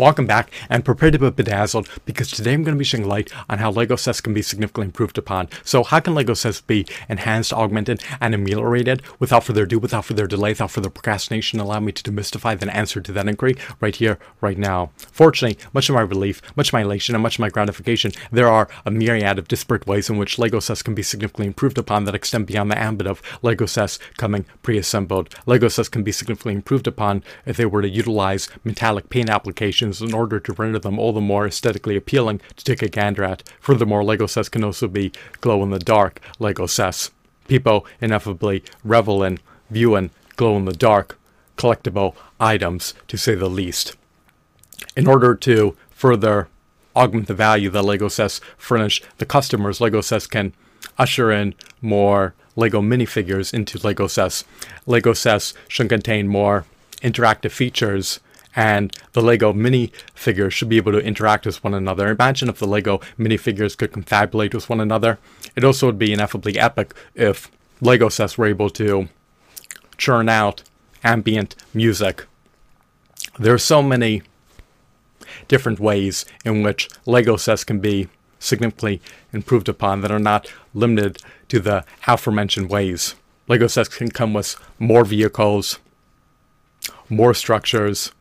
Welcome back and prepare to be bedazzled because today I'm going to be shedding light on how LEGO sets can be significantly improved upon. So how can LEGO sets be enhanced, augmented, and ameliorated? Without further ado, without further delay, without further procrastination, allow me to demystify the answer to that inquiry right here, right now. Fortunately, much of my relief, much of my elation, and much of my gratification, there are a myriad of disparate ways in which LEGO sets can be significantly improved upon that extend beyond the ambit of LEGO sets coming pre-assembled. LEGO sets can be significantly improved upon if they were to utilize metallic paint applications in order to render them all the more aesthetically appealing to take a gander at. Furthermore, LEGO sets can also be glow in the dark LEGO sets. People ineffably revel in viewing glow in the dark collectible items, to say the least. In order to further augment the value that LEGO sets furnish the customers, LEGO sets can usher in more LEGO minifigures into LEGO sets. LEGO sets should contain more interactive features and the Lego minifigures should be able to interact with one another. Imagine if the Lego minifigures could confabulate with one another. It also would be ineffably epic if Lego sets were able to churn out ambient music. There are so many different ways in which Lego sets can be significantly improved upon that are not limited to the aforementioned ways. Lego sets can come with more vehicles, more structures,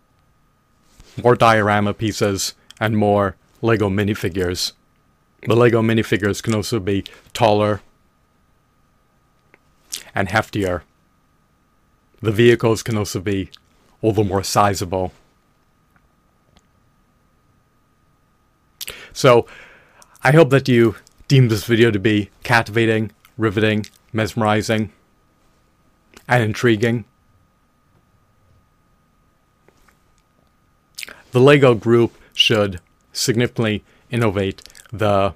more diorama pieces, and more LEGO minifigures. The LEGO minifigures can also be taller and heftier. The vehicles can also be all the more sizable. So, I hope that you deem this video to be captivating, riveting, mesmerizing, and intriguing. The Lego group should significantly innovate the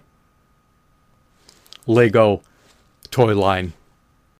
Lego toy line